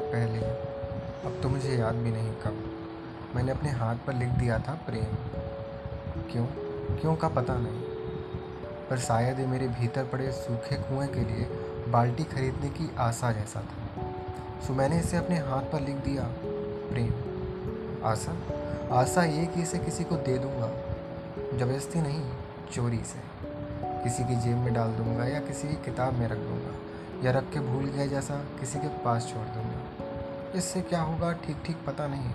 पहले अब तो मुझे याद भी नहीं कब। मैंने अपने हाथ पर लिख दिया था प्रेम। क्यों? क्यों का पता नहीं। पर शायद ये मेरे भीतर पड़े सूखे कुएँ के लिए बाल्टी खरीदने की आशा जैसा था। सो मैंने इसे अपने हाथ पर लिख दिया, प्रेम। आशा? आशा ये कि इसे किसी को दे दूँगा। ज़बरदस्ती नहीं, चोरी से। किसी की जेब में डाल दूँगा या किसी की किताब में रख दूँगा, या रख के भूल गया जैसा किसी के पास छोड़ दूँगा। इससे क्या होगा ठीक ठीक पता नहीं।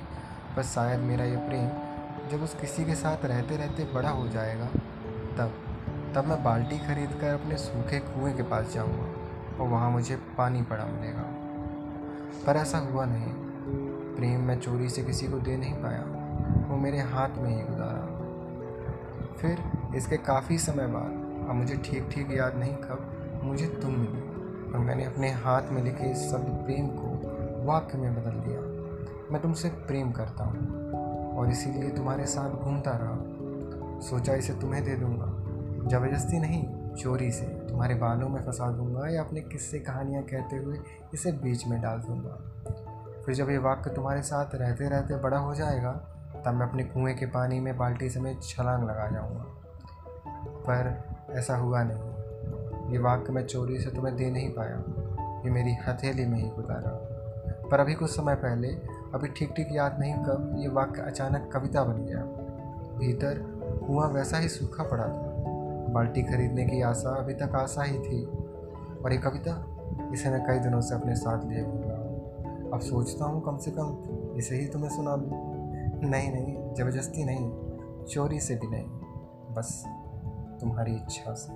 बस शायद मेरा ये प्रेम जब उस किसी के साथ रहते रहते बड़ा हो जाएगा, तब तब मैं बाल्टी खरीद कर अपने सूखे कुएँ के पास जाऊँगा और वहाँ मुझे पानी पड़ा मिलेगा। पर ऐसा हुआ नहीं। प्रेम मैं चोरी से किसी को दे नहीं पाया। वो मेरे हाथ में ही गुजारा। फिर इसके काफ़ी समय बाद, अब मुझे ठीक ठीक याद नहीं कब मुझे तुम मिली और मैंने अपने हाथ में लिखे इस शब्द प्रेम को वाक्य में बदल दिया। मैं तुमसे प्रेम करता हूँ और इसीलिए तुम्हारे साथ घूमता रहा। सोचा इसे तुम्हें दे दूँगा। ज़बरदस्ती नहीं, चोरी से। तुम्हारे बालों में फंसा दूँगा या अपने किस्से कहानियाँ कहते हुए इसे बीच में डाल दूँगा। फिर जब ये वाक्य तुम्हारे साथ रहते रहते बड़ा हो जाएगा, तब मैं अपने कुएँ के पानी में बाल्टी समेत छलांग लगा जाऊँगा। पर ऐसा हुआ नहीं। ये वाक्य मैं चोरी से तुम्हें दे नहीं पाया। ये मेरी हथेली में ही गुजारा। पर अभी कुछ समय पहले, अभी ठीक ठीक याद नहीं, कब ये वाक्य अचानक कविता बन गया। भीतर कुआँ वैसा ही सूखा पड़ा था। बाल्टी खरीदने की आशा अभी तक आशा ही थी। और ये कविता इसे मैं कई दिनों से अपने साथ लिए घूम अब सोचता हूँ कम से कम इसे ही तुम्हें सुना दूँ। नहीं नहीं, ज़बरदस्ती नहीं, चोरी से भी नहीं। बस तुम्हारी इच्छा से।